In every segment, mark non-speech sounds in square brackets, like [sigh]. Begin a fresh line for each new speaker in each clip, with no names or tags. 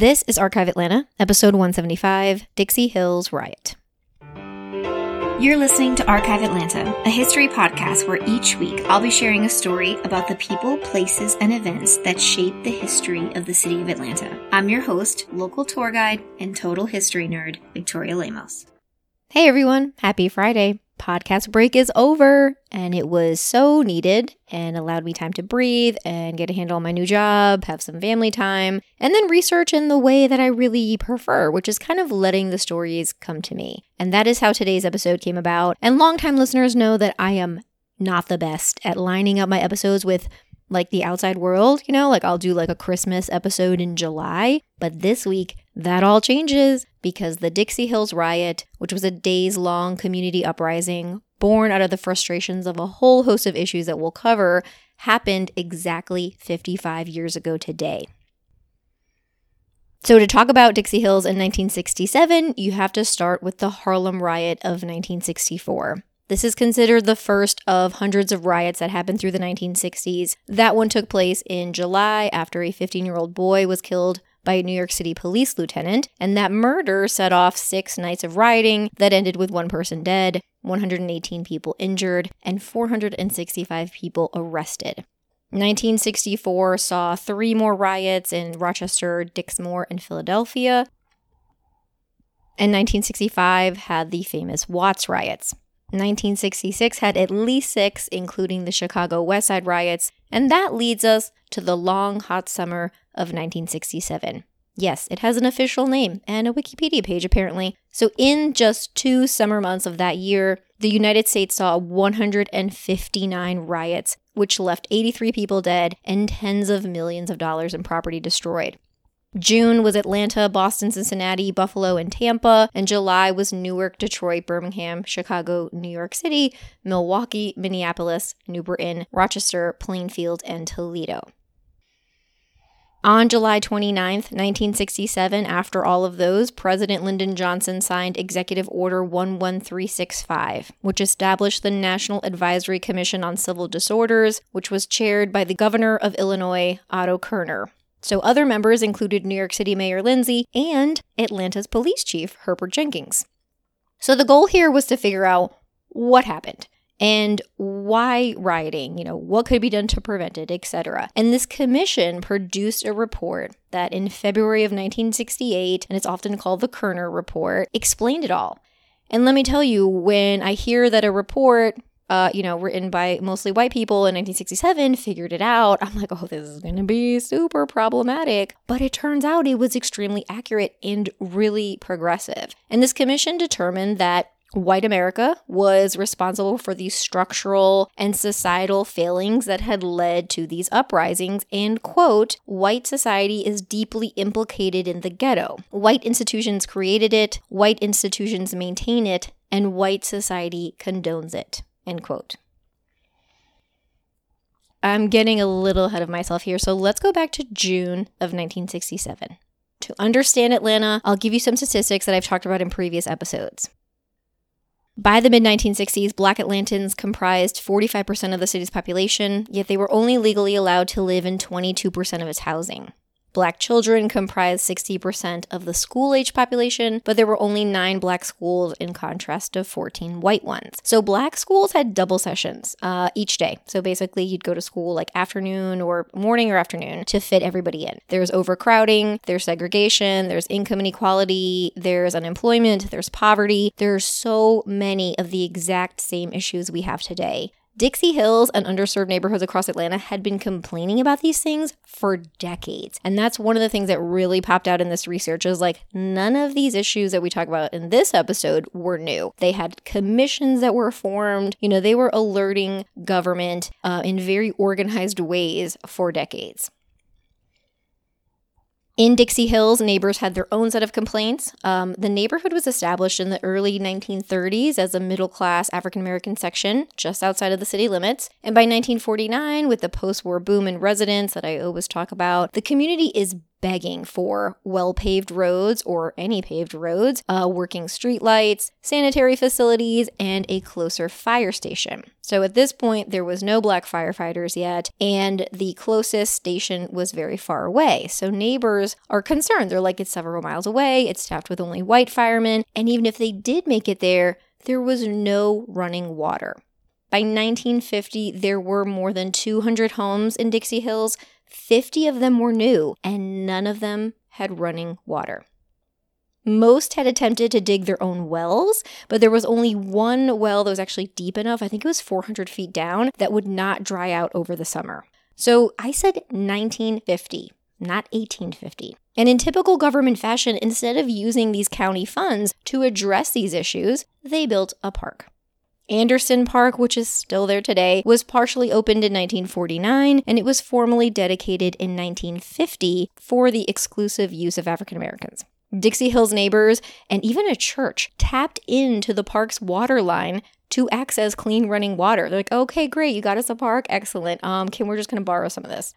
This is Archive Atlanta, episode 175 Dixie Hills Riot.
You're listening to Archive Atlanta, a history podcast where each week I'll be sharing a story about the people, places, and events that shape the history of the city of Atlanta. I'm your host, local tour guide, and total history nerd, Victoria Lemos.
Hey everyone, happy Friday podcast break is over and it was so needed and allowed me time to breathe and get a handle on my new job, have some family time, and then research in the way that I really prefer, which is kind of letting the stories come to me. And that is how today's episode came about. And longtime listeners know that I am not the best at lining up my episodes with like the outside world, you know, like I'll do like a Christmas episode in July, but this week that all changes because the Dixie Hills riot, which was a days long community uprising born out of the frustrations of a whole host of issues that we'll cover, happened exactly 55 years ago today. So, to talk about Dixie Hills in 1967, you have to start with the Harlem Riot of 1964. This is considered the first of hundreds of riots that happened through the 1960s. That one took place in July after a 15 year old boy was killed by a New York City police lieutenant, and that murder set off six nights of rioting that ended with one person dead, 118 people injured, and 465 people arrested. 1964 saw three more riots in Rochester, Dixmoor, and Philadelphia. And 1965 had the famous Watts riots. 1966 had at least six, including the Chicago West Side riots, and that leads us to the long, hot summer of 1967. Yes, it has an official name and a Wikipedia page apparently. So, in just two summer months of that year, the United States saw 159 riots, which left 83 people dead and tens of millions of dollars in property destroyed. June was Atlanta, Boston, Cincinnati, Buffalo, and Tampa. And July was Newark, Detroit, Birmingham, Chicago, New York City, Milwaukee, Minneapolis, New Britain, Rochester, Plainfield, and Toledo. On July 29, 1967, after all of those, President Lyndon Johnson signed Executive Order 11365, which established the National Advisory Commission on Civil Disorders, which was chaired by the governor of Illinois, Otto Kerner. So other members included New York City Mayor Lindsay and Atlanta's police chief, Herbert Jenkins. So the goal here was to figure out what happened and why rioting, you know, what could be done to prevent it, etc. And this commission produced a report that in February of 1968, and it's often called the Kerner Report, explained it all. And let me tell you, when I hear that a report uh, you know, written by mostly white people in 1967, figured it out. I'm like, oh, this is going to be super problematic. But it turns out it was extremely accurate and really progressive. And this commission determined that white America was responsible for these structural and societal failings that had led to these uprisings, and quote, white society is deeply implicated in the ghetto. White institutions created it, white institutions maintain it, and white society condones it. End quote. I'm getting a little ahead of myself here, so let's go back to June of 1967. To understand Atlanta, I'll give you some statistics that I've talked about in previous episodes. By the mid 1960s, black Atlantans comprised 45% of the city's population, yet they were only legally allowed to live in 22% of its housing. Black children comprised 60% of the school age population, but there were only nine black schools in contrast to 14 white ones. So black schools had double sessions uh, each day. So basically, you'd go to school like afternoon or morning or afternoon to fit everybody in. There's overcrowding, there's segregation, there's income inequality, there's unemployment, there's poverty. There's so many of the exact same issues we have today. Dixie Hills and underserved neighborhoods across Atlanta had been complaining about these things for decades. And that's one of the things that really popped out in this research is like none of these issues that we talk about in this episode were new. They had commissions that were formed, you know, they were alerting government uh, in very organized ways for decades. In Dixie Hills, neighbors had their own set of complaints. Um, the neighborhood was established in the early 1930s as a middle class African American section just outside of the city limits. And by 1949, with the post war boom in residents that I always talk about, the community is begging for well paved roads or any paved roads, uh, working streetlights, sanitary facilities, and a closer fire station. So at this point, there was no black firefighters yet, and the closest station was very far away. So neighbors are concerned. They're like, it's several miles away, it's staffed with only white firemen, and even if they did make it there, there was no running water. By 1950, there were more than 200 homes in Dixie Hills. 50 of them were new, and none of them had running water. Most had attempted to dig their own wells, but there was only one well that was actually deep enough, I think it was 400 feet down, that would not dry out over the summer. So I said 1950, not 1850. And in typical government fashion, instead of using these county funds to address these issues, they built a park. Anderson Park, which is still there today, was partially opened in 1949 and it was formally dedicated in 1950 for the exclusive use of African Americans. Dixie Hill's neighbors and even a church tapped into the park's water line to access clean running water. They're like, okay, great, you got us a park, excellent. Um, can we're just gonna borrow some of this.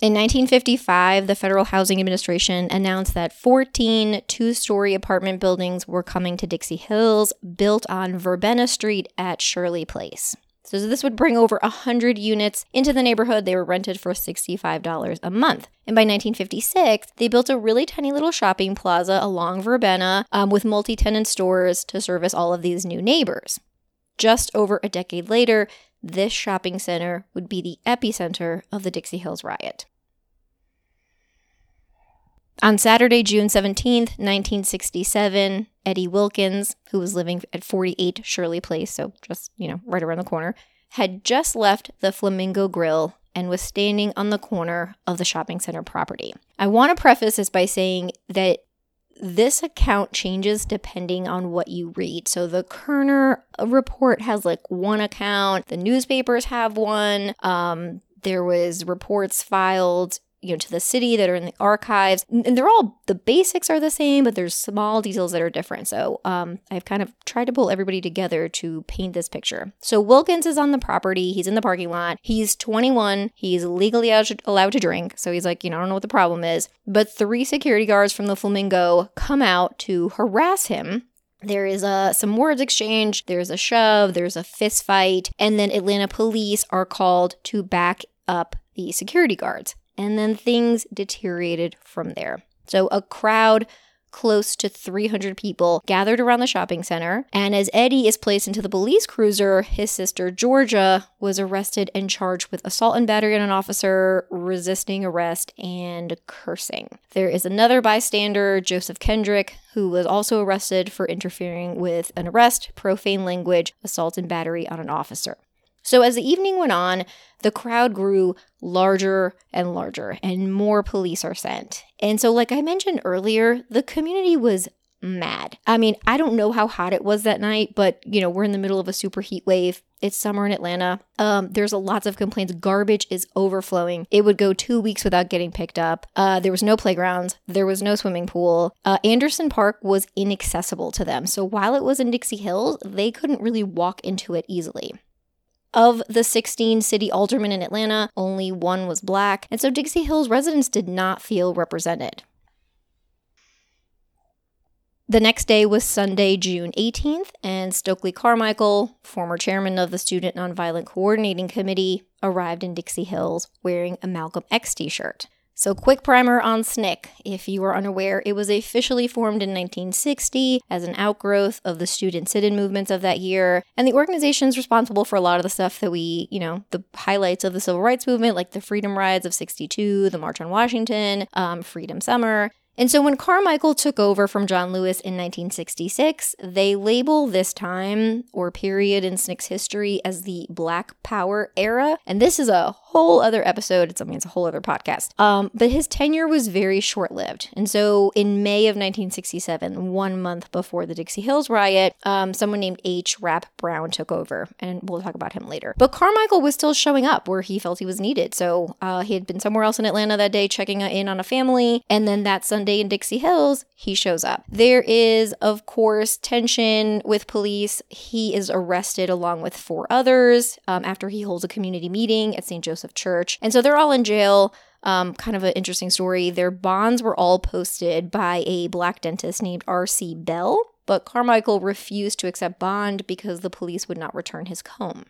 In 1955, the Federal Housing Administration announced that 14 two story apartment buildings were coming to Dixie Hills, built on Verbena Street at Shirley Place. So this would bring over 100 units into the neighborhood. They were rented for $65 a month. And by 1956, they built a really tiny little shopping plaza along Verbena um, with multi tenant stores to service all of these new neighbors. Just over a decade later, this shopping center would be the epicenter of the Dixie Hills riot. On Saturday, June 17th, 1967, Eddie Wilkins, who was living at 48 Shirley Place, so just, you know, right around the corner, had just left the Flamingo Grill and was standing on the corner of the shopping center property. I want to preface this by saying that this account changes depending on what you read. So the Kerner report has like one account, the newspapers have one. Um, there was reports filed you know to the city that are in the archives. And they're all the basics are the same but there's small details that are different. So um, i've kind of tried to pull everybody together to paint this picture. So wilkins is on the property. He's in the parking lot. He's 21 he's legally allowed to drink. So he's like you know i don't know what the problem is. But three security guards from the flamingo come out to harass him. There is a some words exchange, there's a shove, there's a fist fight, and then Atlanta police are called to back up the security guards and then things deteriorated from there. So a crowd close to 300 people gathered around the shopping center. And as Eddie is placed into the police cruiser, his sister Georgia was arrested and charged with assault and battery on an officer, resisting arrest, and cursing. There is another bystander, Joseph Kendrick, who was also arrested for interfering with an arrest, profane language, assault and battery on an officer. So as the evening went on, the crowd grew larger and larger, and more police are sent. And so, like I mentioned earlier, the community was mad. I mean, I don't know how hot it was that night, but you know, we're in the middle of a super heat wave. It's summer in Atlanta. Um, there's a lots of complaints. Garbage is overflowing. It would go two weeks without getting picked up. Uh, there was no playgrounds. There was no swimming pool. Uh, Anderson Park was inaccessible to them. So while it was in Dixie Hills, they couldn't really walk into it easily. Of the 16 city aldermen in Atlanta, only one was black, and so Dixie Hills residents did not feel represented. The next day was Sunday, June 18th, and Stokely Carmichael, former chairman of the Student Nonviolent Coordinating Committee, arrived in Dixie Hills wearing a Malcolm X t shirt. So, quick primer on SNCC. If you are unaware, it was officially formed in 1960 as an outgrowth of the student sit in movements of that year. And the organization is responsible for a lot of the stuff that we, you know, the highlights of the civil rights movement, like the Freedom Rides of 62, the March on Washington, um, Freedom Summer. And so when Carmichael took over from John Lewis in 1966, they label this time or period in SNCC's history as the Black Power era. And this is a whole other episode. It's, I mean, it's a whole other podcast. Um, but his tenure was very short lived. And so in May of 1967, one month before the Dixie Hills riot, um, someone named H. Rap Brown took over. And we'll talk about him later. But Carmichael was still showing up where he felt he was needed. So uh, he had been somewhere else in Atlanta that day checking in on a family. And then that Sunday in Dixie Hills, he shows up. There is, of course, tension with police. He is arrested along with four others um, after he holds a community meeting at St. Joseph Church. And so they're all in jail. um, kind of an interesting story. Their bonds were all posted by a black dentist named R.C. Bell, but Carmichael refused to accept bond because the police would not return his comb.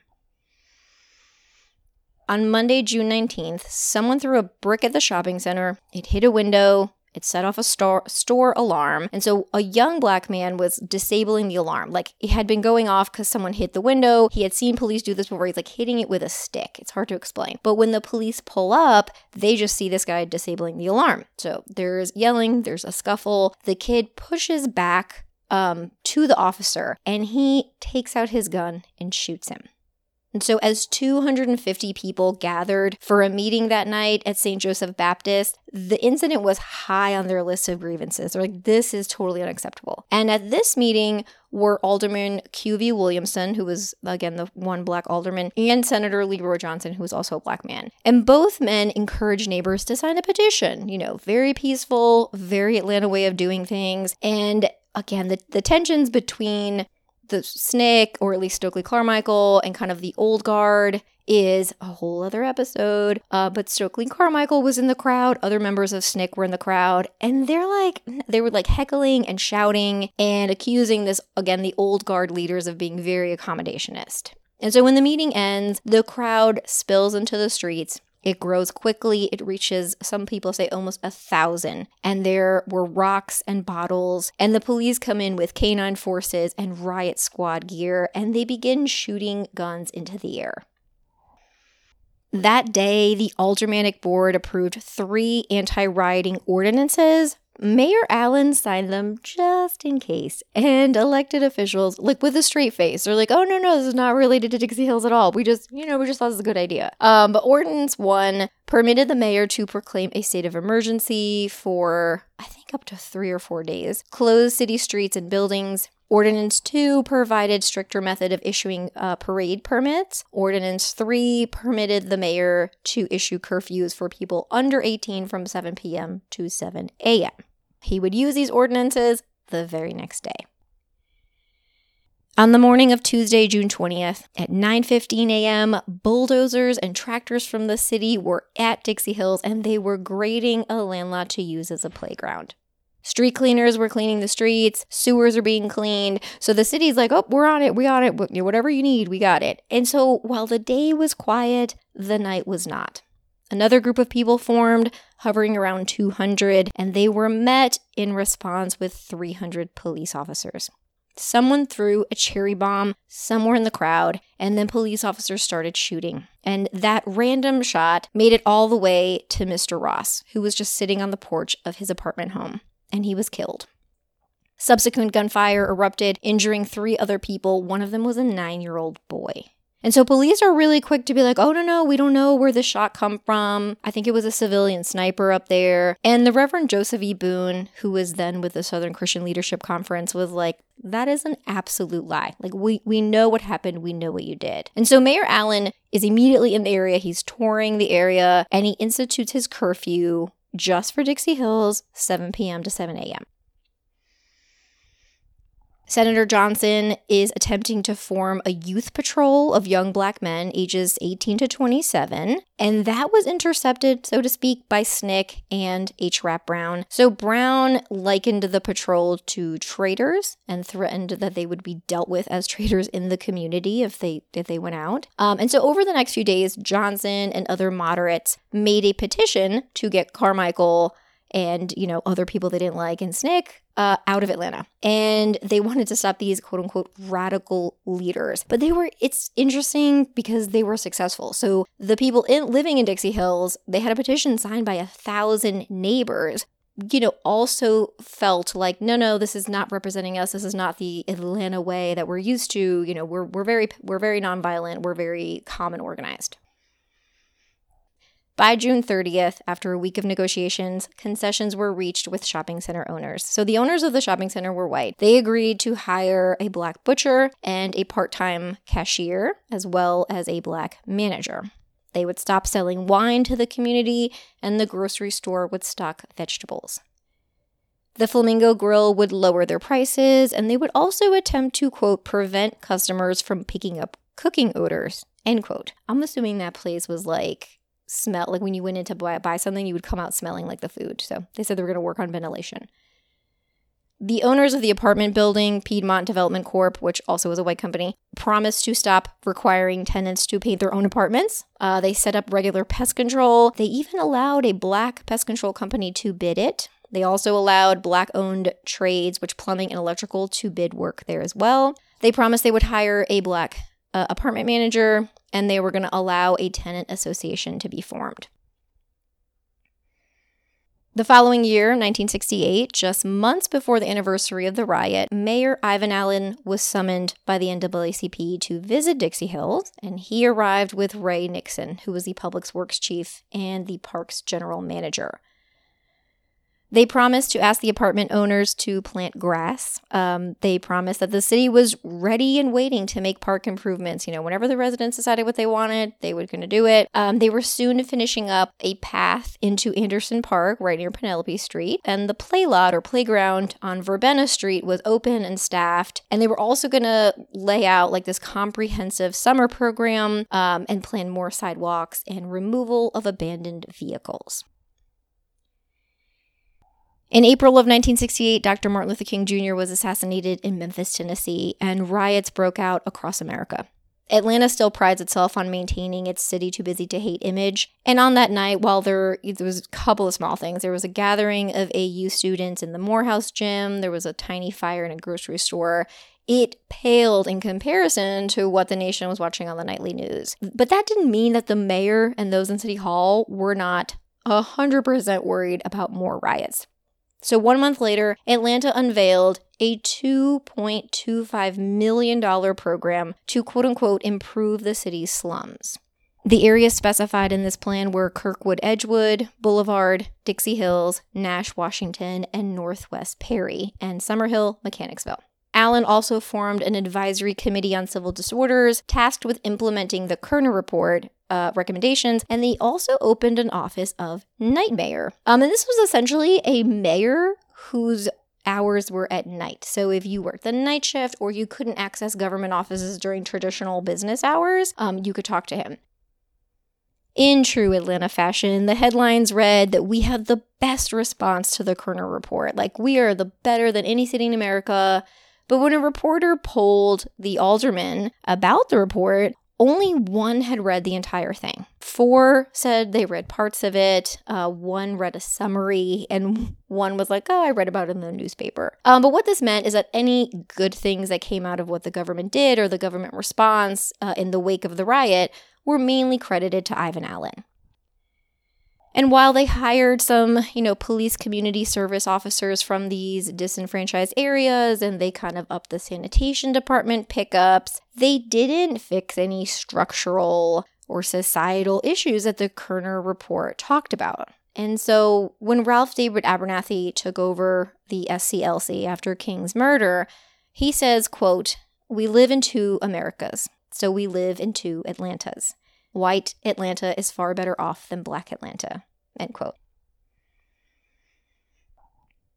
On Monday, June 19th, someone threw a brick at the shopping center. It hit a window. It set off a store, store alarm. And so a young black man was disabling the alarm. Like it had been going off because someone hit the window. He had seen police do this before. He's like hitting it with a stick. It's hard to explain. But when the police pull up, they just see this guy disabling the alarm. So there's yelling, there's a scuffle. The kid pushes back um, to the officer and he takes out his gun and shoots him. And so, as 250 people gathered for a meeting that night at St. Joseph Baptist, the incident was high on their list of grievances. They're like, this is totally unacceptable. And at this meeting were Alderman Q.V. Williamson, who was, again, the one black alderman, and Senator Leroy Johnson, who was also a black man. And both men encouraged neighbors to sign a petition. You know, very peaceful, very Atlanta way of doing things. And again, the, the tensions between the SNCC, or at least Stokely Carmichael, and kind of the old guard is a whole other episode. Uh, but Stokely Carmichael was in the crowd. Other members of SNCC were in the crowd. And they're like, they were like heckling and shouting and accusing this, again, the old guard leaders of being very accommodationist. And so when the meeting ends, the crowd spills into the streets. It grows quickly. It reaches, some people say, almost a thousand. And there were rocks and bottles. And the police come in with canine forces and riot squad gear, and they begin shooting guns into the air. That day, the Aldermanic Board approved three anti rioting ordinances Mayor Allen signed them just in case. And elected officials, like with a straight face, are like, oh, no, no, this is not related to Dixie Hills at all. We just, you know, we just thought this was a good idea. Um, but Ordinance 1 permitted the mayor to proclaim a state of emergency for, I think, up to three or four days, close city streets and buildings, Ordinance 2 provided stricter method of issuing uh, parade permits. Ordinance 3 permitted the mayor to issue curfews for people under 18 from 7 p.m. to 7 a.m. He would use these ordinances the very next day. On the morning of Tuesday, June 20th, at 9:15 a.m., bulldozers and tractors from the city were at Dixie Hills and they were grading a land lot to use as a playground. Street cleaners were cleaning the streets, sewers are being cleaned. So the city's like, oh, we're on it, we got it, whatever you need, we got it. And so while the day was quiet, the night was not. Another group of people formed, hovering around 200, and they were met in response with 300 police officers. Someone threw a cherry bomb somewhere in the crowd, and then police officers started shooting. And that random shot made it all the way to Mr. Ross, who was just sitting on the porch of his apartment home and he was killed. Subsequent gunfire erupted, injuring three other people. One of them was a nine year old boy. And so police are really quick to be like, oh, no, no, we don't know where the shot come from. I think it was a civilian sniper up there. And the Reverend Joseph E. Boone, who was then with the Southern Christian Leadership Conference, was like, that is an absolute lie. Like, we, we know what happened. We know what you did. And so Mayor Allen is immediately in the area. He's touring the area and he institutes his curfew just for Dixie Hills, 7 p.m. to 7 a.m. Senator Johnson is attempting to form a youth patrol of young black men ages 18 to 27, and that was intercepted, so to speak, by SNCC and H. Rap Brown. So Brown likened the patrol to traitors and threatened that they would be dealt with as [laughs] traitors in the community if they if they went out. Um, and so over the next few days, Johnson and other moderates made a petition to get Carmichael and you know other people they didn't like and SNCC uh, out of Atlanta, and they [laughs] wanted to stop these quote unquote radical leaders. But they were it's interesting because they were successful. So the people in, living in Dixie Hills they had a petition signed by a thousand neighbors. You know, also felt like no, no, this is not representing us. This is not the Atlanta way that we're used to. You know, we're we're very we're very nonviolent. We're very calm and organized. By June 30th, after a week of negotiations, concessions were reached with shopping center owners. So the owners of the shopping center were white. They agreed to hire a black butcher and a part time cashier, as well as a black manager. They would stop selling wine to the community, and the grocery store would stock vegetables. The Flamingo Grill would lower their prices, and they would also attempt to, quote, prevent customers from picking up cooking odors, end quote. I'm assuming that place was like smell like when you went in to buy, buy something, you would come out smelling like the food. So they said they were going to work on ventilation. The owners of the apartment building, Piedmont Development Corp., which also was a white company, promised to stop requiring tenants to paint their own apartments. Uh, they set up regular pest control. They even allowed a black pest control company to bid it. They also allowed black owned trades, which plumbing and electrical, to bid work there as well. They promised they would hire a black uh, apartment manager and they were going to allow a tenant association to be formed. The following year, 1968, just months before the anniversary of the riot, Mayor Ivan Allen was summoned by the NAACP to visit Dixie Hills, and he arrived with Ray Nixon, who was the Public Works Chief and the Parks General Manager. They promised to ask the apartment owners to plant grass. Um, they promised that the city was ready and waiting to make park improvements. You know, whenever the residents decided what they wanted, they were going to do it. Um, they were soon finishing up a path into Anderson Park right near Penelope Street. And the play lot or playground on Verbena Street was open and staffed. And they were also going to lay out like this comprehensive summer program um, and plan more sidewalks and removal of abandoned vehicles. In April of 1968, Dr. Martin Luther King Jr. was assassinated in Memphis, Tennessee, and riots broke out across America. Atlanta still prides itself on maintaining its city too busy to hate image. And on that night, while there, there was a couple of small things, there was a gathering of AU students in the Morehouse gym, there was a tiny fire in a grocery store. It paled in comparison to what the nation was watching on the nightly news. But that didn't mean that the mayor and those in City Hall were not 100% worried about more riots. So, one month later, Atlanta unveiled a $2.25 million program to quote unquote improve the city's slums. The areas specified in this plan were Kirkwood Edgewood, Boulevard, Dixie Hills, Nash, Washington, and Northwest Perry, and Summerhill, Mechanicsville. Allen also formed an advisory committee on civil disorders tasked with implementing the Kerner Report uh, recommendations, and they also opened an office of night mayor. Um, and this was essentially a mayor whose hours were at night. So if you worked the night shift or you couldn't access government offices during traditional business hours, um, you could talk to him. In true Atlanta fashion, the headlines read that we have the best response to the Kerner report. Like, we are the better than any city in America. But when a reporter polled the aldermen about the report, only one had read the entire thing. Four said they read parts of it. Uh, one read a summary, and [laughs] one was like, "Oh, I read about it in the newspaper." Um, but what this meant is that any good things that came out of what the government did or the government response uh, in the wake of the riot were mainly credited to Ivan Allen. And while they hired some, you know, police community service officers from these disenfranchised areas and they kind of upped the sanitation department pickups, they didn't fix any structural or societal issues that the Kerner report talked about. And so when Ralph David Abernathy took over the SCLC after King's murder, he says, quote, "We live in two Americas, so we live in two Atlantas." White Atlanta is far better off than black Atlanta. End quote.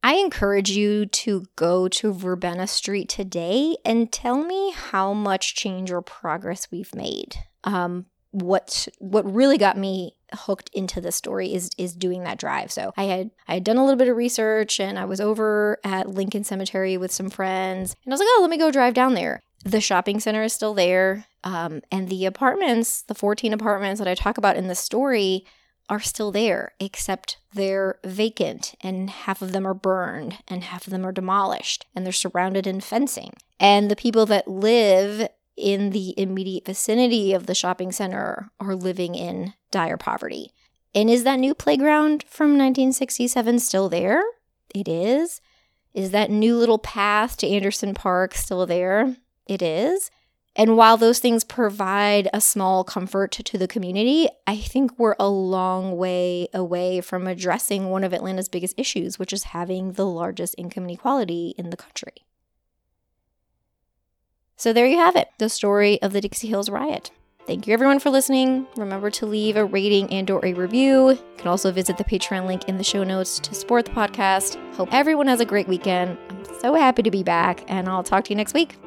I encourage you to go to Verbena Street today and tell me how much change or progress we've made. Um, what what really got me hooked into the story is is doing that drive. So I had I had done a little bit of research and I was over at Lincoln Cemetery with some friends and I was like, oh, let me go drive down there. The shopping center is still there. Um, and the apartments, the 14 apartments that I talk about in the story, are still there, except they're vacant and half of them are burned and half of them are demolished and they're surrounded in fencing. And the people that live in the immediate vicinity of the shopping center are living in dire poverty. And is that new playground from 1967 still there? It is. Is that new little path to Anderson Park still there? It is. And while those things provide a small comfort to the community, I think we're a long way away from addressing one of Atlanta's biggest issues, which is having the largest income inequality in the country. So there you have it, the story of the Dixie Hills riot. Thank you everyone for listening. Remember to leave a rating and or a review. You can also visit the Patreon link in the show notes to support the podcast. Hope everyone has a great weekend. I'm so happy to be back and I'll talk to you next week.